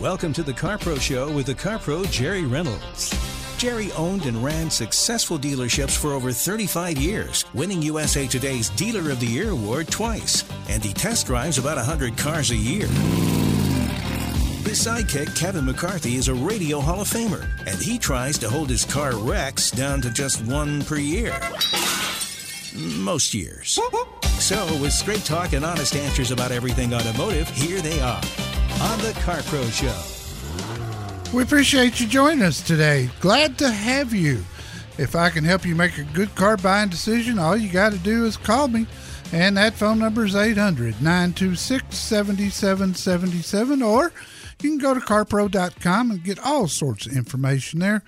Welcome to the CarPro Show with the CarPro Jerry Reynolds. Jerry owned and ran successful dealerships for over 35 years, winning USA Today's Dealer of the Year award twice, and he test drives about 100 cars a year. His sidekick, Kevin McCarthy, is a Radio Hall of Famer, and he tries to hold his car wrecks down to just one per year. Most years. So, with straight talk and honest answers about everything automotive, here they are on the CarPro Show. We appreciate you joining us today. Glad to have you. If I can help you make a good car buying decision, all you got to do is call me. And that phone number is 800 926 7777. Or you can go to carpro.com and get all sorts of information there.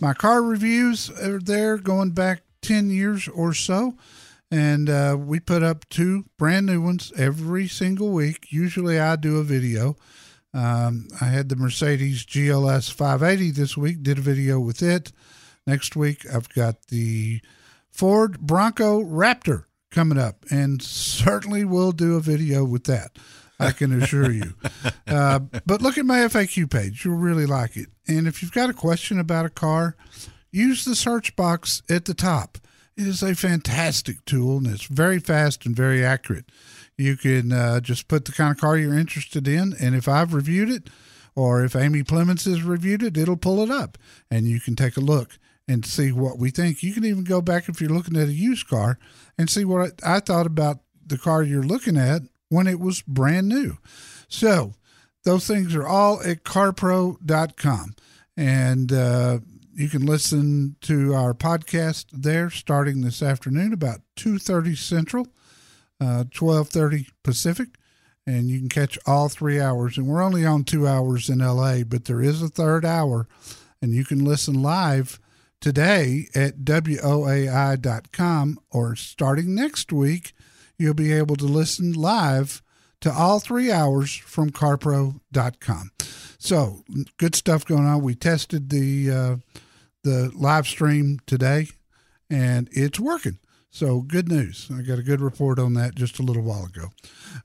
My car reviews are there going back 10 years or so. And uh, we put up two brand new ones every single week. Usually I do a video. Um, I had the Mercedes GLS 580 this week, did a video with it. Next week, I've got the Ford Bronco Raptor coming up, and certainly will do a video with that. I can assure you. Uh, but look at my FAQ page. You'll really like it. And if you've got a question about a car, use the search box at the top. It is a fantastic tool and it's very fast and very accurate. You can uh, just put the kind of car you're interested in, and if I've reviewed it or if Amy Plemons has reviewed it, it'll pull it up and you can take a look and see what we think. You can even go back if you're looking at a used car and see what I thought about the car you're looking at when it was brand new. So, those things are all at carpro.com. And uh, you can listen to our podcast there starting this afternoon about 2.30 Central, uh, 12.30 Pacific. And you can catch all three hours. And we're only on two hours in LA, but there is a third hour. And you can listen live today at WOAI.com or starting next week, you'll be able to listen live to all three hours from carpro.com. So good stuff going on. We tested the uh, the live stream today, and it's working. So good news. I got a good report on that just a little while ago.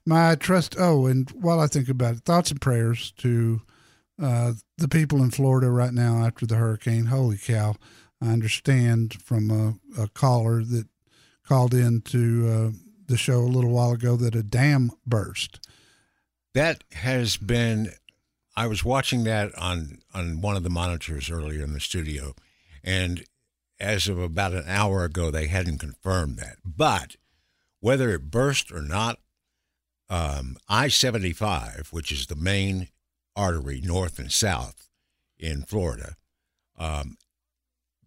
My trust. Oh, and while I think about it, thoughts and prayers to uh, the people in Florida right now after the hurricane. Holy cow! I understand from a, a caller that called in to uh, the show a little while ago that a dam burst. That has been. I was watching that on on one of the monitors earlier in the studio, and as of about an hour ago, they hadn't confirmed that. But whether it burst or not, um, I 75, which is the main artery north and south in Florida, um,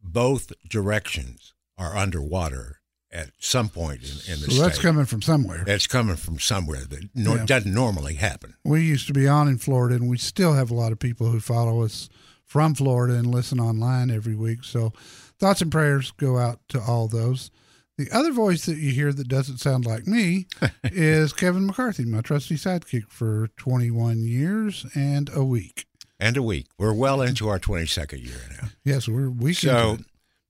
both directions are underwater at some point in, in the So that's state. coming from somewhere. It's coming from somewhere that nor- Yeah. doesn't normally happen. We used to be on in Florida, and we still have a lot of people who follow us from Florida and listen online every week. So, thoughts and prayers go out to all those. The other voice that you hear that doesn't sound like me is Kevin McCarthy, my trusty sidekick for 21 years and a week. And a week. We're well into our 22nd year now. Yes, we're week So,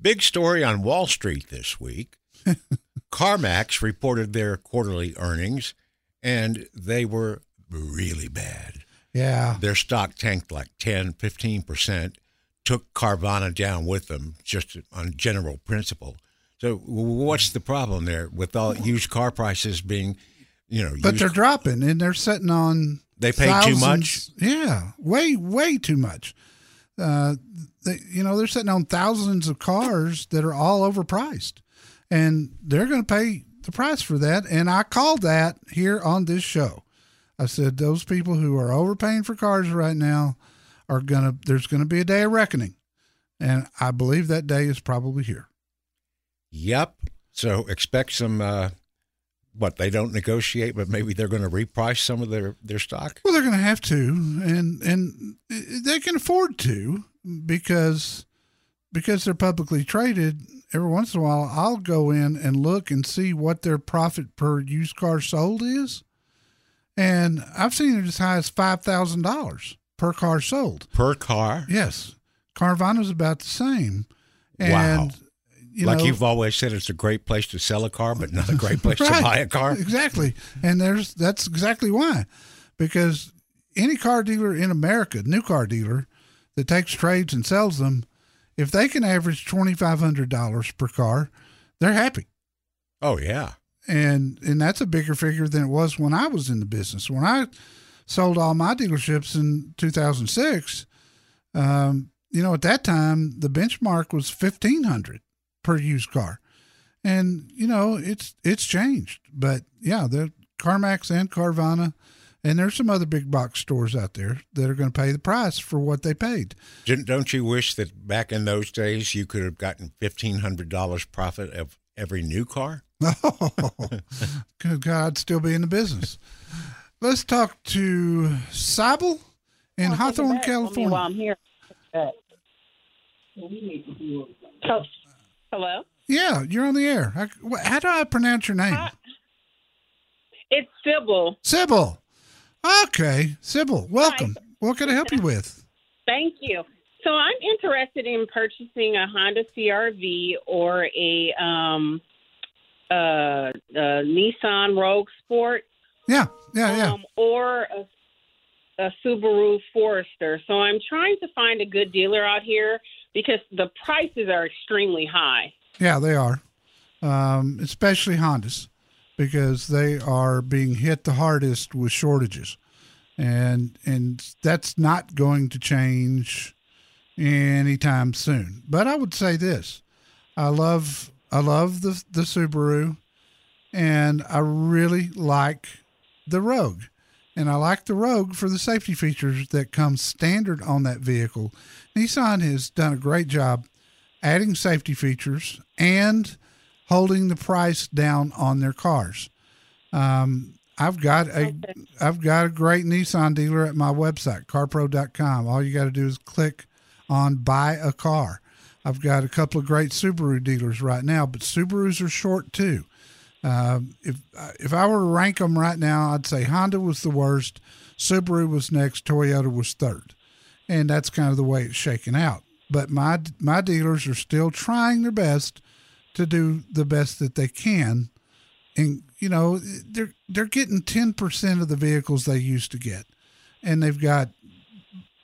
big story on Wall Street this week. CarMax reported their quarterly earnings, and they were really bad. Yeah. Their stock tanked like 10, 15%, took Carvana down with them just on general principle. So, what's the problem there with all used car prices being, you know, But they're dropping and they're sitting on They pay too much. Yeah, way way too much. Uh, they, you know, they're sitting on thousands of cars that are all overpriced, and they're going to pay the price for that. And I called that here on this show. I said those people who are overpaying for cars right now are gonna. There's going to be a day of reckoning, and I believe that day is probably here. Yep. So expect some. Uh, what they don't negotiate, but maybe they're going to reprice some of their their stock. Well, they're going to have to, and and they can afford to because because they're publicly traded. Every once in a while, I'll go in and look and see what their profit per used car sold is, and I've seen it as high as five thousand dollars per car sold. Per car? Yes, Carvana's about the same. And, wow. You like know, you've always said, it's a great place to sell a car, but not a great place right, to buy a car. Exactly, and there's that's exactly why, because any car dealer in America, new car dealer that takes trades and sells them, if they can average twenty five hundred dollars per car, they're happy. Oh yeah, and and that's a bigger figure than it was when I was in the business. When I sold all my dealerships in two thousand six, um, you know, at that time the benchmark was fifteen hundred per used car. And you know, it's it's changed. But yeah, the CarMax and Carvana and there's some other big box stores out there that are going to pay the price for what they paid. Don't you wish that back in those days you could have gotten fifteen hundred dollars profit of every new car? Oh, good God, I'd still be in the business. Let's talk to Sybel in Hawthorne, California. While I'm here. Oh, hello. Yeah, you're on the air. How do I pronounce your name? Hi. It's Sybil. Sybil. Okay, Sybil. Welcome. Hi. What can I help you with? Thank you. So I'm interested in purchasing a Honda CRV or a um, uh, a Nissan Rogue Sport. Yeah, yeah, yeah. Um, or a, a Subaru Forester. So I'm trying to find a good dealer out here because the prices are extremely high. Yeah, they are, um, especially Hondas, because they are being hit the hardest with shortages, and and that's not going to change anytime soon. But I would say this: I love I love the the Subaru, and I really like the Rogue. And I like the Rogue for the safety features that come standard on that vehicle. Nissan has done a great job adding safety features and holding the price down on their cars. Um, I've got a have got a great Nissan dealer at my website, carpro.com. All you got to do is click on buy a car. I've got a couple of great Subaru dealers right now, but Subarus are short too. Uh, if if I were to rank them right now, I'd say Honda was the worst, Subaru was next, Toyota was third, and that's kind of the way it's shaken out. But my my dealers are still trying their best to do the best that they can, and you know they're they're getting ten percent of the vehicles they used to get, and they've got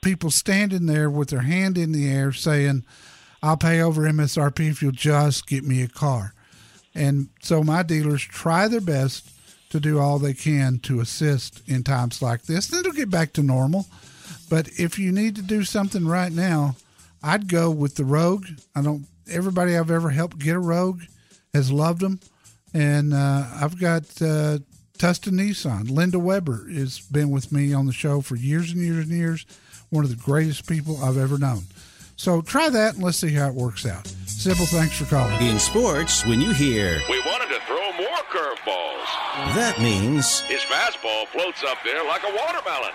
people standing there with their hand in the air saying, "I'll pay over MSRP if you'll just get me a car." And so my dealers try their best to do all they can to assist in times like this. It'll get back to normal. But if you need to do something right now, I'd go with the Rogue. I don't. Everybody I've ever helped get a Rogue has loved them, and uh, I've got uh, Tustin Nissan. Linda Weber has been with me on the show for years and years and years. One of the greatest people I've ever known. So try that and let's see how it works out. Simple thanks for calling. In sports, when you hear we wanted to throw more curveballs, that means his fastball floats up there like a watermelon.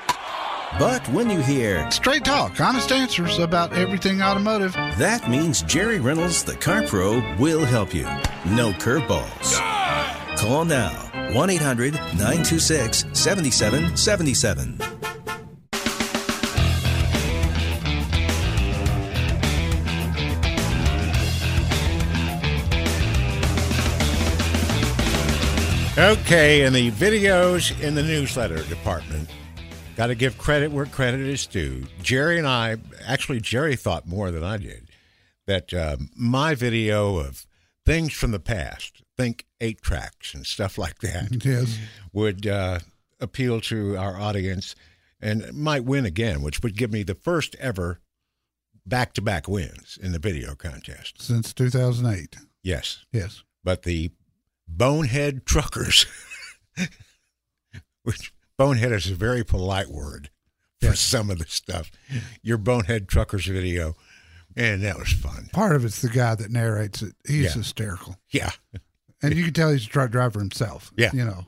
But when you hear straight talk, honest answers about everything automotive, that means Jerry Reynolds, the Car Pro, will help you. No curveballs. Ah! Call now 1 800 926 7777. Okay, in the videos in the newsletter department, got to give credit where credit is due. Jerry and I, actually, Jerry thought more than I did that uh, my video of things from the past, think eight tracks and stuff like that, yes. would uh, appeal to our audience. and might win again, which would give me the first ever back to back wins in the video contest. Since 2008. Yes. Yes. But the bonehead truckers, which bonehead is a very polite word for some of the stuff, your bonehead truckers video, and that was fun. Part of it's the guy that narrates it. He's Yeah. hysterical. Yeah. And you can tell he's a truck driver himself. Yeah. You know.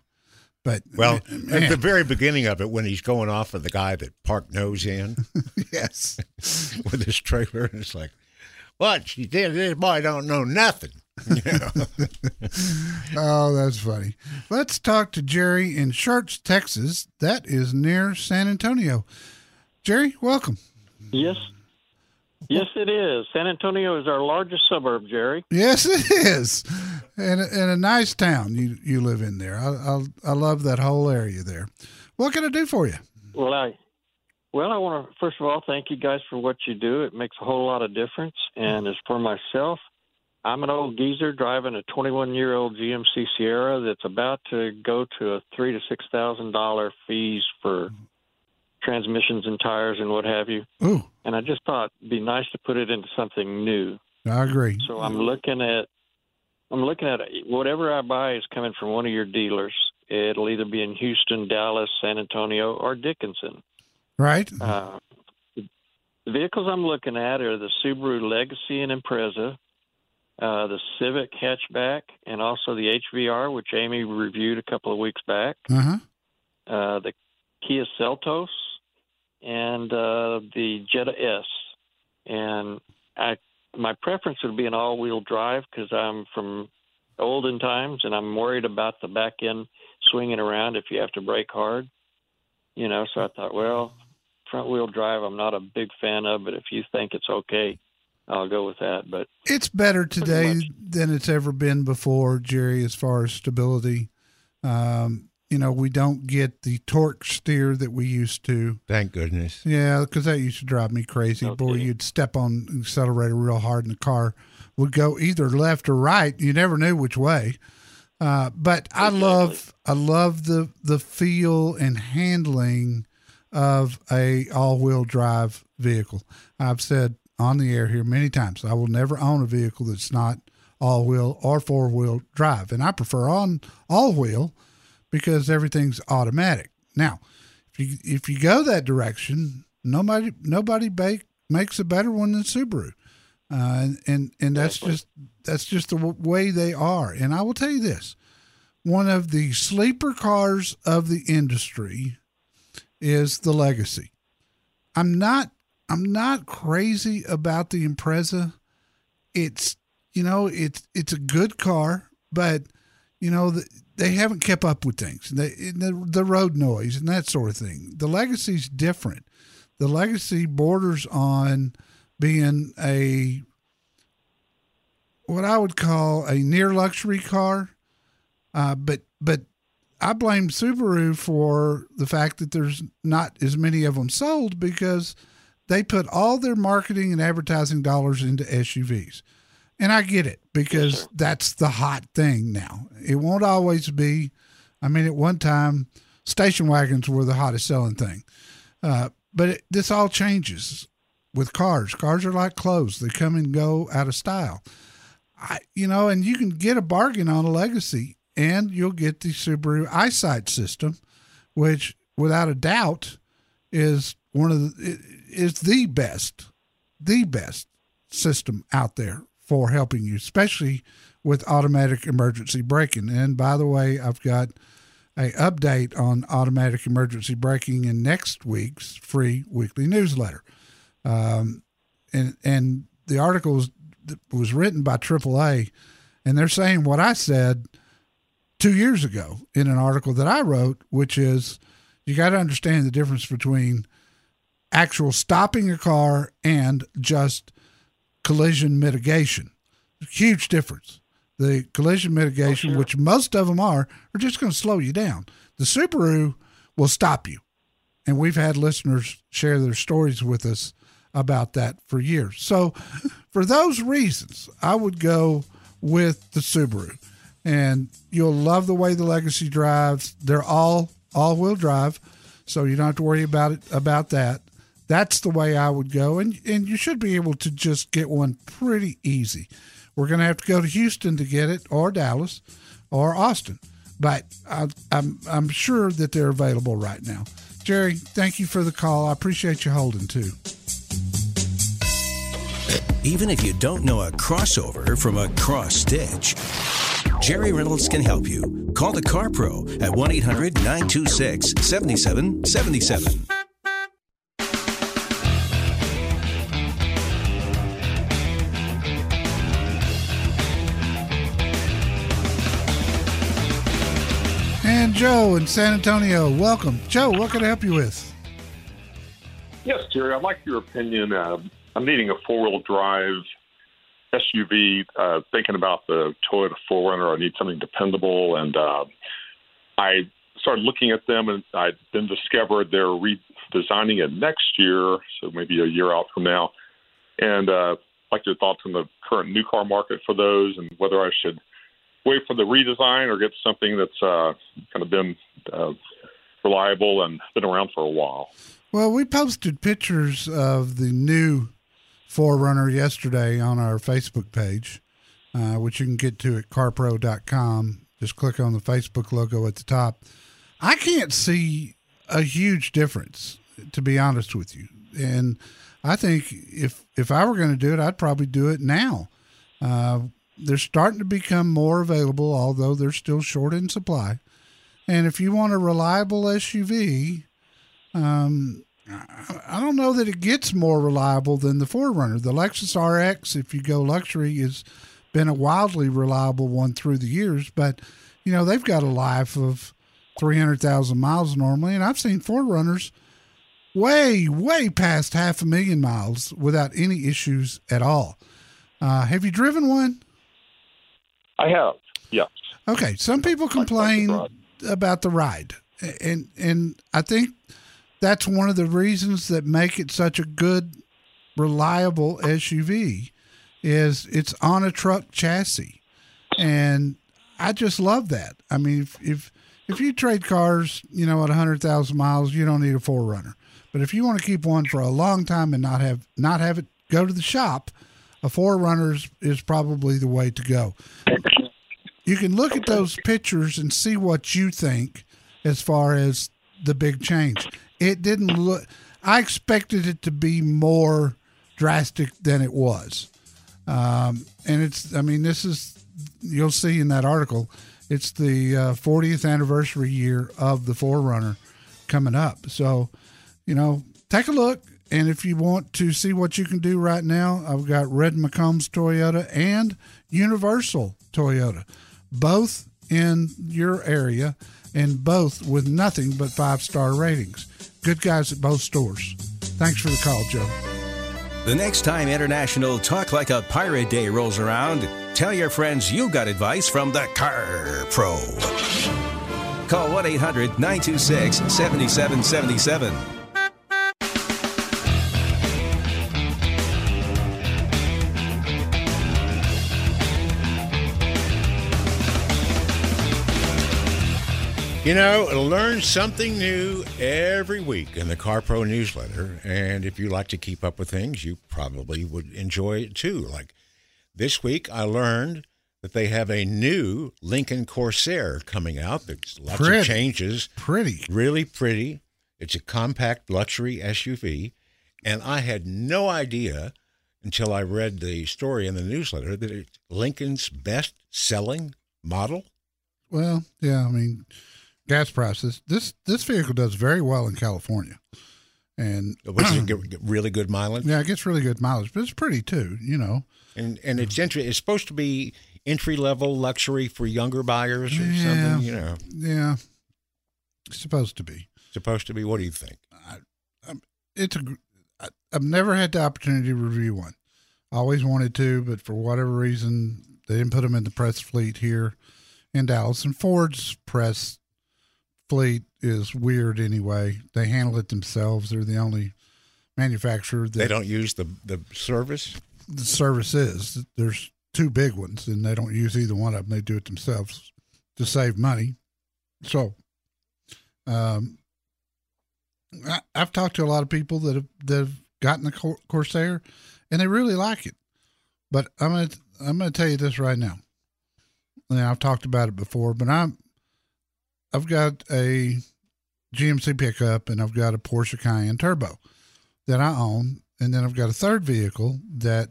But Well, man, at the very beginning of it, when he's going off of the guy that parked nose in yes. with his trailer, and it's like, what she did, this boy don't know nothing. Know? Oh, that's funny. Let's talk to Jerry in Schertz, Texas. That is near San Antonio. Jerry, welcome. Yes. Yes, it is. San Antonio is our largest suburb, Jerry. Yes, it is, and and a nice town you you live in there. I I, I love that whole area there. What can I do for you? Well, I well, I want to first of all thank you guys for what you do. It makes a whole lot of difference. And as for myself, I'm an old geezer driving a 21 year old GMC Sierra that's about to go to a three to six thousand dollar fees for transmissions and tires and what have you. Ooh, And I just thought it'd be nice to put it into something new. I agree. So I'm looking at I'm looking at whatever I buy is coming from one of your dealers. It'll either be in Houston, Dallas, San Antonio, or Dickinson. Right? Uh, the vehicles I'm looking at are the Subaru Legacy and Impreza, uh, the Civic hatchback, and also the HVR, which Amy reviewed a couple of weeks back. Uh huh. Uh, the Kia Seltos, and uh, the Jetta S. And I, my preference would be an all-wheel drive because I'm from olden times, and I'm worried about the back end swinging around if you have to brake hard. You know, so I thought, well, front-wheel drive, I'm not a big fan of, but if you think it's okay, I'll go with that. But It's better today than it's ever been before, Jerry, as far as stability. Um, you know, we don't get the torque steer that we used to. Thank goodness. Yeah, because that used to drive me crazy. No Boy, you'd step on the accelerator real hard, and the car would go either left or right. You never knew which way. Uh, but I love, I love the the feel and handling of a all wheel drive vehicle. I've said on the air here many times, I will never own a vehicle that's not all wheel or four wheel drive, and I prefer on all wheel because everything's automatic. Now, if you if you go that direction, nobody nobody bake, makes a better one than Subaru, uh, and and and that's just that's just the w- way they are. And I will tell you this: one of the sleeper cars of the industry is the Legacy. I'm not I'm not crazy about the Impreza. It's you know it's it's a good car, but you know the, they haven't kept up with things. They, the the road noise and that sort of thing. The Legacy's different. The Legacy borders on being a what I would call a near luxury car, uh, but but I blame Subaru for the fact that there's not as many of them sold because they put all their marketing and advertising dollars into SUVs. And I get it because that's the hot thing now. It won't always be. I mean, at one time, station wagons were the hottest selling thing. Uh, but it, this all changes with cars. Cars are like clothes, they come and go out of style. I, you know, and you can get a bargain on a Legacy, and you'll get the Subaru EyeSight system, which, without a doubt, is one of the is the best, the best system out there for helping you, especially with automatic emergency braking. And by the way, I've got a update on automatic emergency braking in next week's free weekly newsletter. Um, and and the article was, was written by AAA, and they're saying what I said two years ago in an article that I wrote, which is you got to understand the difference between actual stopping a car and just collision mitigation. Huge difference. The collision mitigation, oh, which most of them are, are just going to slow you down. The Subaru will stop you. And we've had listeners share their stories with us about that for years. So, for those reasons, I would go with the Subaru. And you'll love the way the Legacy drives. They're all all wheel drive. so you don't have to worry about it about that. That's the way I would go, and and you should be able to just get one pretty easy. We're going to have to go to Houston to get it, or Dallas, or Austin, but I, I'm I'm sure that they're available right now. Jerry, thank you for the call. I appreciate you holding too. Even if you don't know a crossover from a cross stitch, Jerry Reynolds can help you. Call the Car Pro at 1 800 926 7777. Joe in San Antonio, welcome. Joe, what can I help you with? Yes, Jerry, I'd like your opinion. Uh, I'm needing a four wheel drive SUV, uh, thinking about the Toyota 4Runner. I need something dependable. And uh, I started looking at them, and I then discovered they're redesigning it next year, so maybe a year out from now. And uh, I'd like your thoughts on the current new car market for those and whether I should wait for the redesign or get something that's uh, kind of been uh, reliable and been around for a while. Well, we posted pictures of the new 4Runner yesterday on our Facebook page, uh, which you can get to at carpro.com. Just click on the Facebook logo at the top. I can't see a huge difference, to be honest with you. And I think if if I were going to do it, I'd probably do it now. Uh, they're starting to become more available, although they're still short in supply. And if you want a reliable SUV, um, I don't know that it gets more reliable than the 4Runner. The Lexus RX, if you go luxury, has been a wildly reliable one through the years, but you know they've got a life of 300,000 miles normally, and I've seen 4Runners way, way past half a million miles without any issues at all. Uh, have you driven one? I have, yes. Okay, some people complain about the ride, and and I think that's one of the reasons that make it such a good, reliable SUV, is it's on a truck chassis, and I just love that. I mean, if if, if you trade cars, you know, at hundred thousand miles, you don't need a 4Runner. But if you want to keep one for a long time and not have not have it go to the shop, a 4Runner is, probably the way to go. You can look at those pictures and see what you think as far as the big change. It didn't look. I expected it to be more drastic than it was, um, and it's. I mean, this is. You'll see in that article. It's the uh, 40th anniversary year of the 4Runner coming up. So, you know, take a look. And if you want to see what you can do right now, I've got Red McCombs Toyota and Universal Toyota, both in your area and both with nothing but five star ratings. Good guys at both stores. Thanks for the call, Joe. The next time International Talk Like a Pirate Day rolls around, tell your friends you got advice from the Car Pro. Call 1 800 926 7777. You know, learn something new every week in the CarPro newsletter. And if you like to keep up with things, you probably would enjoy it too. Like this week, I learned that they have a new Lincoln Corsair coming out. There's lots Pretty. of changes. Pretty. Really pretty. It's a compact luxury SUV. And I had no idea until I read the story in the newsletter that it's Lincoln's best selling model. Well, yeah, I mean, gas prices. This this vehicle does very well in California, and Which is get- get really good mileage. yeah, it gets really good mileage, but it's pretty too. You know, And and it's entry. It's supposed to be entry level luxury for younger buyers or Yeah. something. You know, yeah, it's supposed to be. supposed to be. What do you think? It's a. I- I've never had the opportunity to review one. I always wanted to, but for whatever reason, they didn't put them in the press fleet here in Dallas. And Ford's press fleet is weird anyway. They handle it themselves. They're the only manufacturer that They don't use the the service. the service is. There's two big ones, and they don't use either one of them. They do it themselves to save money. So, um, I, I've talked to a lot of people that have that have gotten the Cor- Corsair, and they really like it. But I'm gonna I'm gonna tell you this right now. And I've talked about it before, but I'm I've got a GMC pickup and I've got a Porsche Cayenne Turbo that I own, and then I've got a third vehicle that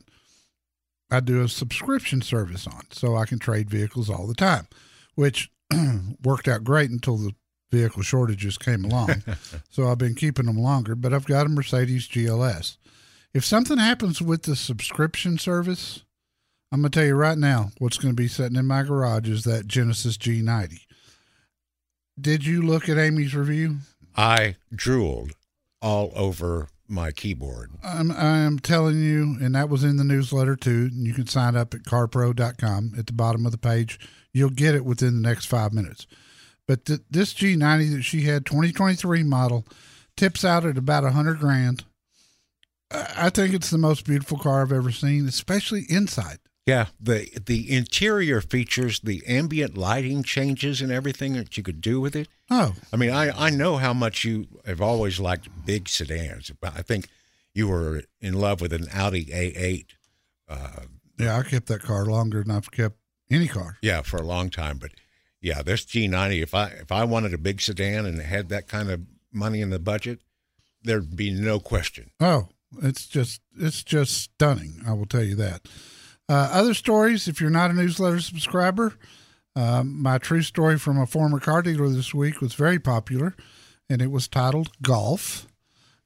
I do a subscription service on, so I can trade vehicles all the time, which worked out great until the vehicle shortages came along. so I've been keeping them longer, but I've got a Mercedes GLS. If something happens with the subscription service, I'm going to tell you right now what's going to be sitting in my garage is that Genesis G90. Did you look at Amy's review? I drooled all over my keyboard. I'm, I'm telling you, and that was in the newsletter too. You can sign up at carpro.com at the bottom of the page. You'll get it within the next five minutes. But th- this G90 that she had, 2023 model, tips out at about a hundred grand. I I think it's the most beautiful car I've ever seen, especially inside. Yeah, the the interior features, the ambient lighting changes and everything that you could do with it. Oh, I mean, I, I know how much you have always liked big sedans. I think you were in love with an Audi A8. Uh, yeah, I kept that car longer than I've kept any car. yeah, for a long time. But yeah, this G90. If I if I wanted a big sedan and had that kind of money in the budget, there'd be no question. Oh, it's just it's just stunning. I will tell you that. Uh, other stories, if you're not a newsletter subscriber, um, my true story from a former car dealer this week was very popular, and it was titled "Golf."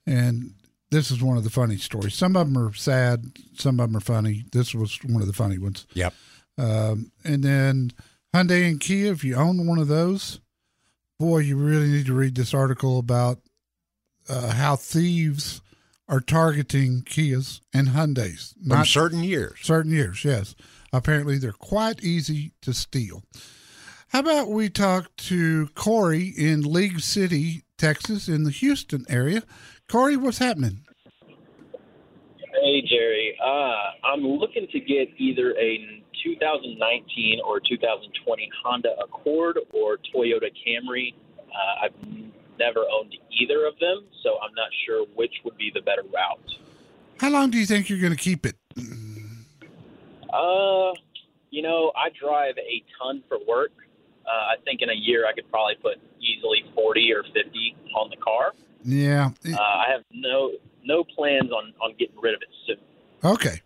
And this is one of the funny stories. Some of them are sad, some of them are funny. This was one of the funny ones. Yep. Um, and then Hyundai and Kia, if you own one of those, boy, you really need to read this article about uh, how thieves are targeting Kias and Hyundais. From certain years. Certain years, yes. Apparently, they're quite easy to steal. How about we talk to Corey in League City, Texas, in the Houston area? Corey, what's happening? Hey, Jerry. Uh, I'm looking to get either a 2019 or 2020 Honda Accord or Toyota Camry. Uh, I've never owned either of them, so I'm not sure which would be the better route. How long do you think you're going to keep it? Uh, you know, I drive a ton for work. Uh, I think in a year I could probably put easily 40 or 50 on the car. Yeah. Uh, I have no no plans on on getting rid of it soon. Okay.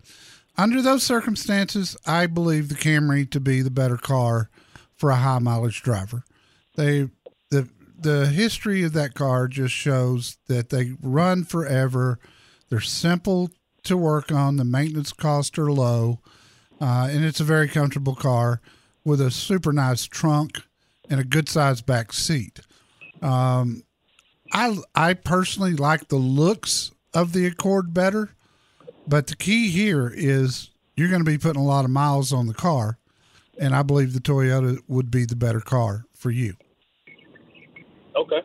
Under those circumstances, I believe the Camry to be the better car for a high mileage driver. They the history of that car just shows that they run forever. They're simple to work on. The maintenance costs are low, uh, and it's a very comfortable car with a super nice trunk and a good sized back seat. Um, I I personally like the looks of the Accord better, but the key here is you're going to be putting a lot of miles on the car, and I believe the Toyota would be the better car for you. Okay.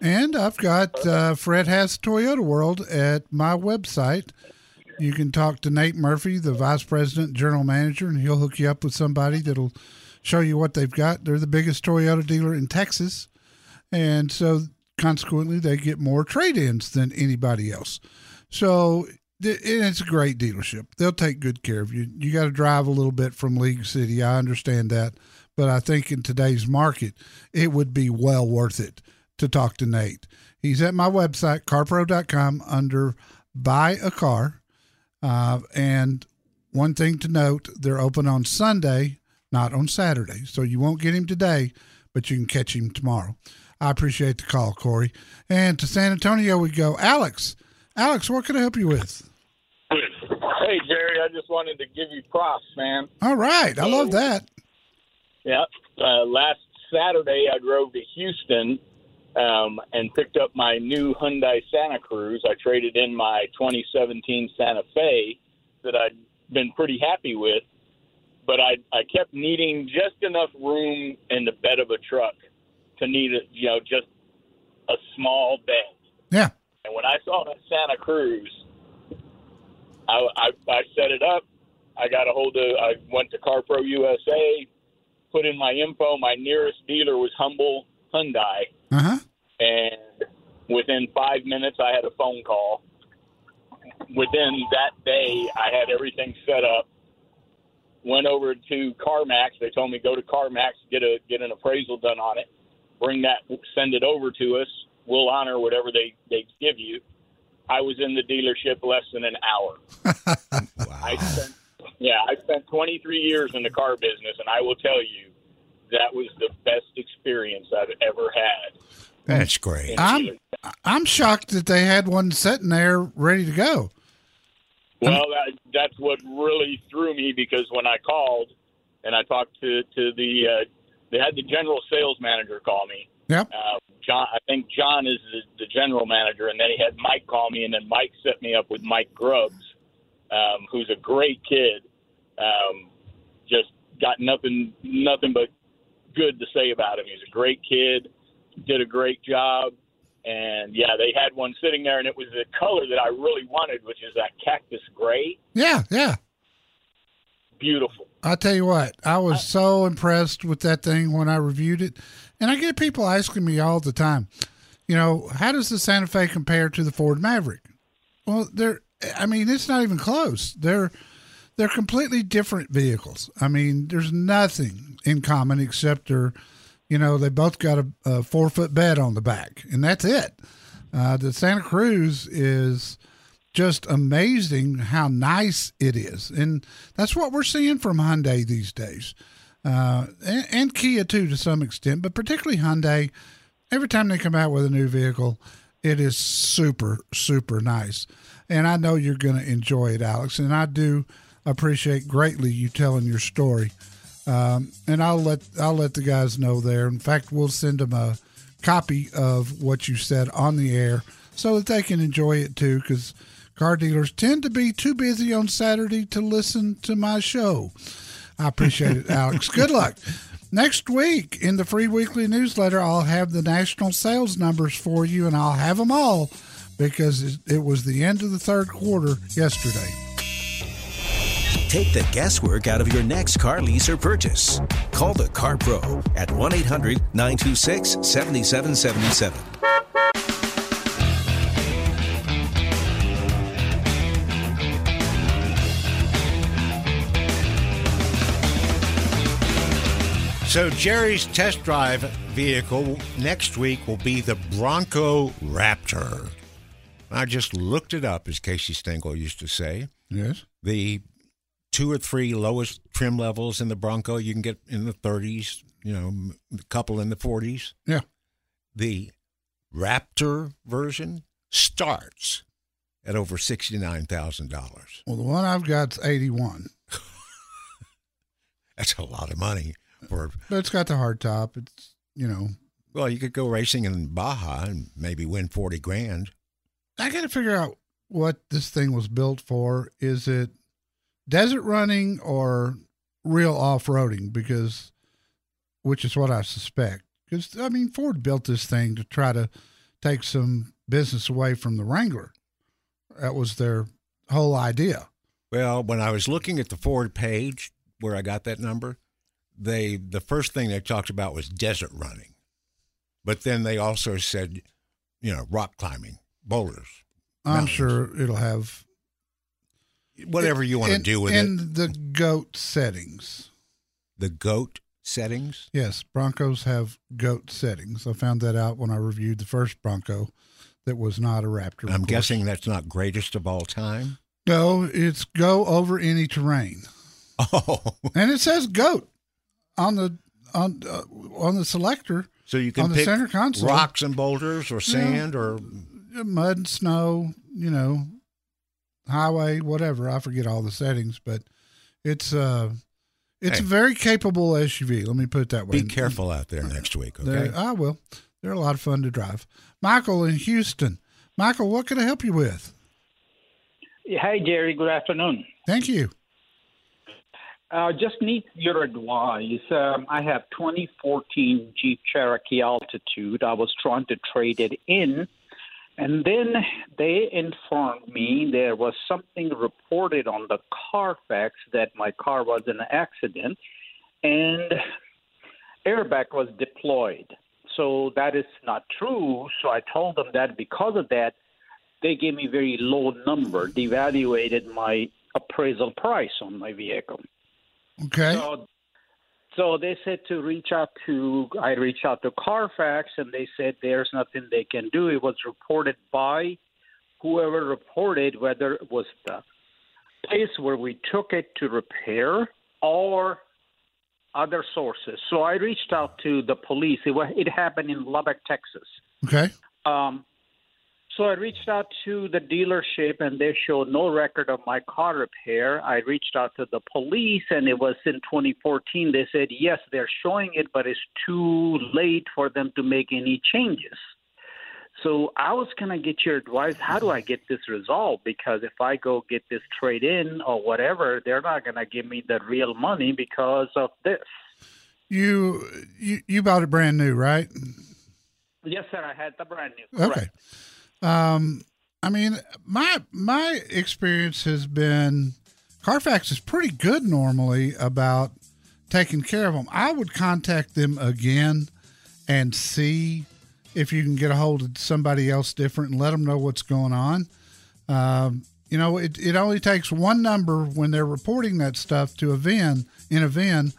And I've got uh, Fred Haas Toyota World at my website. You can talk to Nate Murphy, the vice president, general manager, and he'll hook you up with somebody that'll show you what they've got. They're the biggest Toyota dealer in Texas, and so consequently, they get more trade-ins than anybody else. So it's a great dealership. They'll take good care of you. You got to drive a little bit from League City. I understand that, but I think in today's market, it would be well worth it to talk to Nate. He's at my website, carpro.com, under buy a car. Uh, and one thing to note, they're open on Sunday, not on Saturday. So you won't get him today, but you can catch him tomorrow. I appreciate the call, Corey. And to San Antonio we go. Alex, Alex, what can I help you with? Hey, Jerry, I just wanted to give you props, man. All right. I love that. Yeah. Uh, last Saturday, I drove to Houston um, and picked up my new Hyundai Santa Cruz. I traded in my 2017 Santa Fe that I'd been pretty happy with, but I, I kept needing just enough room in the bed of a truck to need, a, you know, just a small bed. Yeah. And when I saw that Santa Cruz, I, I, I set it up. I got a hold of. I went to CarPro USA, put in my info. My nearest dealer was Humble Hyundai, Uh huh. and Within five minutes, I had a phone call. Within that day, I had everything set up. Went over to CarMax. They told me go to CarMax, get a get an appraisal done on it, bring that, send it over to us. We'll honor whatever they they give you. I was in the dealership less than an hour. I spent, yeah, I spent 23 years in the car business, and I will tell you that was the best experience I've ever had. That's great. I'm I'm shocked that they had one sitting there ready to go. Well, that, that's what really threw me because when I called and I talked to to the uh, they had the general sales manager call me. Yep. Uh, John, I think John is the, the general manager, and then he had Mike call me, and then Mike set me up with Mike Grubbs, um, who's a great kid. Um, just got nothing nothing but good to say about him. He's a great kid, did a great job, and yeah, they had one sitting there, and it was the color that I really wanted, which is that cactus gray. Yeah, yeah. Beautiful. I tell you what, I was so impressed with that thing when I reviewed it, and I get people asking me all the time, you know, how does the Santa Fe compare to the Ford Maverick? Well, they're, I mean, it's not even close. They're they're completely different vehicles. I mean, there's nothing in common except they're, you know, they both got a, a four foot bed on the back, and that's it. Uh, the Santa Cruz is just amazing how nice it is, and that's what we're seeing from Hyundai these days, uh, and, and Kia too to some extent, but particularly Hyundai. Every time they come out with a new vehicle, it is super super nice, and I know you're going to enjoy it, Alex, and I do appreciate greatly you telling your story. Um, and I'll let I'll let the guys know there. In fact, we'll send them a copy of what you said on the air so that they can enjoy it too. Because car dealers tend to be too busy on Saturday to listen to my show. I appreciate it, Alex. Good luck. Next week in the free weekly newsletter, I'll have the national sales numbers for you, and I'll have them all because it was the end of the third quarter yesterday. Take the guesswork out of your next car lease or purchase. Call the Car Pro at 1 800 926 7777. So Jerry's test drive vehicle next week will be the Bronco Raptor. I just looked it up, as Casey Stengel used to say. Yes. The two or three lowest trim levels in the Bronco you can get in the 30s, you know, a couple in the 40s. Yeah. The Raptor version starts at over $69,000. Well, the one I've got's 81. That's a lot of money for But it's got the hard top. It's, you know, Well, you could go racing in Baja and maybe win 40 grand. I got to figure out what this thing was built for. Is it desert running or real off roading? Because, which is what I suspect. Because, I mean, Ford built this thing to try to take some business away from the Wrangler. That was their whole idea. Well, when I was looking at the Ford page where I got that number, they the first thing they talked about was desert running. But then they also said, you know, rock climbing, boulders. I'm mountains, sure it'll have whatever you want to do with in it. In the goat settings. The goat settings. Yes, Broncos have goat settings. I found that out when I reviewed the first Bronco that was not a Raptor. I'm guessing that's not greatest of all time. No, it's go over any terrain. Oh, And it says goat on the on uh, on the selector. so you can on the pick center console. rocks and boulders or sand or mud and snow, you know, highway, whatever. I forget all the settings, but it's uh it's Hey. a very capable SUV. Let me put it that way. be careful out there next week. They're- Okay. I will. They're a lot of fun to drive. Michael in Houston. Michael, what can I help you with? Hi, Jerry. Good afternoon. Thank you. Uh, just need your advice. Um, I have 2014 Jeep Cherokee Altitude. I was trying to trade it in, and then they informed me there was something reported on the Carfax that my car was in an accident, and airbag was deployed. so that is not true. So I told them that because of that, they gave me very low number, devaluated my appraisal price on my vehicle. Okay. So, so they said to reach out to I reached out to Carfax and they said there's nothing they can do. It was reported by whoever reported whether it was the place where we took it to repair or other sources. So I reached out to the police. It, was, it happened in Lubbock, Texas. Okay. Um, so I reached out to the dealership and they showed no record of my car repair. I reached out to the police and it was in 2014. They said, yes, they're showing it, but it's too late for them to make any changes. So I was going to get your advice. How do I get this resolved? Because if I go get this trade in or whatever, they're not going to give me the real money because of this. You you you bought it brand new, right? Yes, sir. I had the brand new. Okay. Um, I mean, my my experience has been Carfax is pretty good normally about taking care of them. I would contact them again and see if you can get a hold of somebody else different and let them know what's going on. Um, you know, it, it only takes one number when they're reporting that stuff to a VIN in a VIN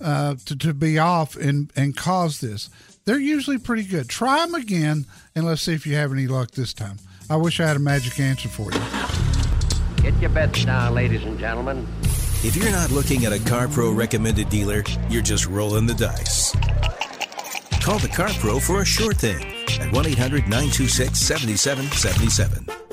uh, to, to be off and, and cause this. They're usually pretty good. Try them again and let's see if you have any luck this time. I wish I had a magic answer for you. Get your bets down, ladies and gentlemen. If you're not looking at a CarPro recommended dealer, you're just rolling the dice. Call the Car Pro for a sure thing at 1 800 926 7777.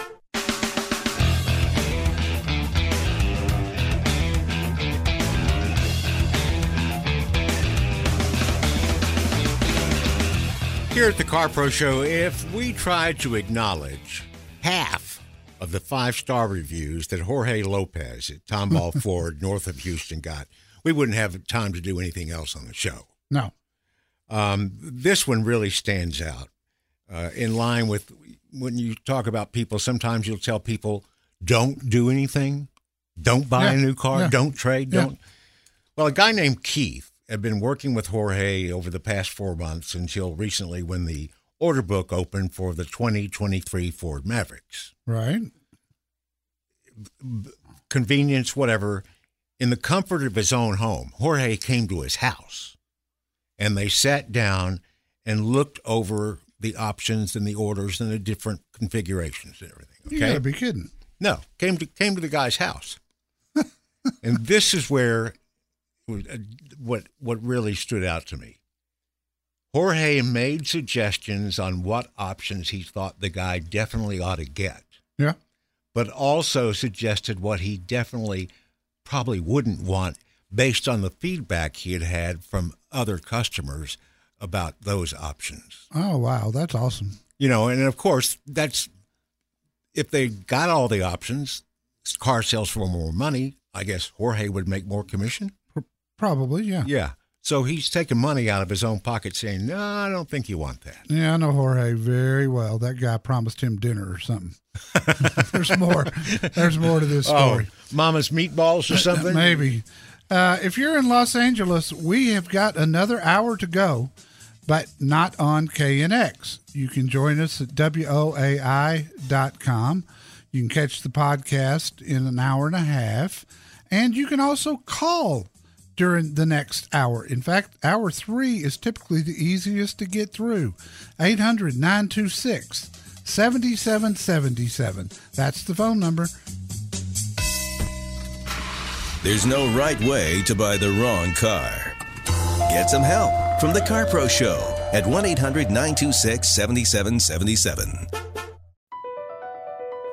Here at the Car Pro Show, if we tried to acknowledge half of the five star reviews that Jorge Lopez at Tomball Ford north of Houston got, we wouldn't have time to do anything else on the show. No. Um, this one really stands out uh, in line with when you talk about people, sometimes you'll tell people, don't do anything, don't buy Yeah, a new car, yeah. don't trade, Yeah. don't. Well, a guy named Keith had been working with Jorge over the past four months until recently when the order book opened for the 2023 Ford Mavericks. Right. Convenience, whatever. In the comfort of his own home, Jorge came to his house and they sat down and looked over the options and the orders and the different configurations and everything. You gotta be kidding. No, came to came to the guy's house, and this is where what what really stood out to me. Jorge made suggestions on what options he thought the guy definitely ought to get, Yeah. but also suggested what he definitely probably wouldn't want based on the feedback he had had from other customers about those options. Oh wow, that's awesome. You know, and of course, that's if they got all the options, car sales for more money. I guess Jorge would make more commission. Probably, yeah. Yeah. So he's taking money out of his own pocket saying, No, I don't think you want that. Yeah, I know Jorge very well. That guy promised him dinner or something. There's more. There's more to this story. Oh, mama's meatballs or something? Maybe. Uh, if you're in Los Angeles, we have got another hour to go, but not on KNX. You can join us at WOAI.com. You can catch the podcast in an hour and a half, and you can also call during the next hour. In fact, hour three is typically the easiest to get through. 800 926 7777. That's the phone number. There's no right way to buy the wrong car. Get some help from the Car Pro Show at 1 800 926 7777.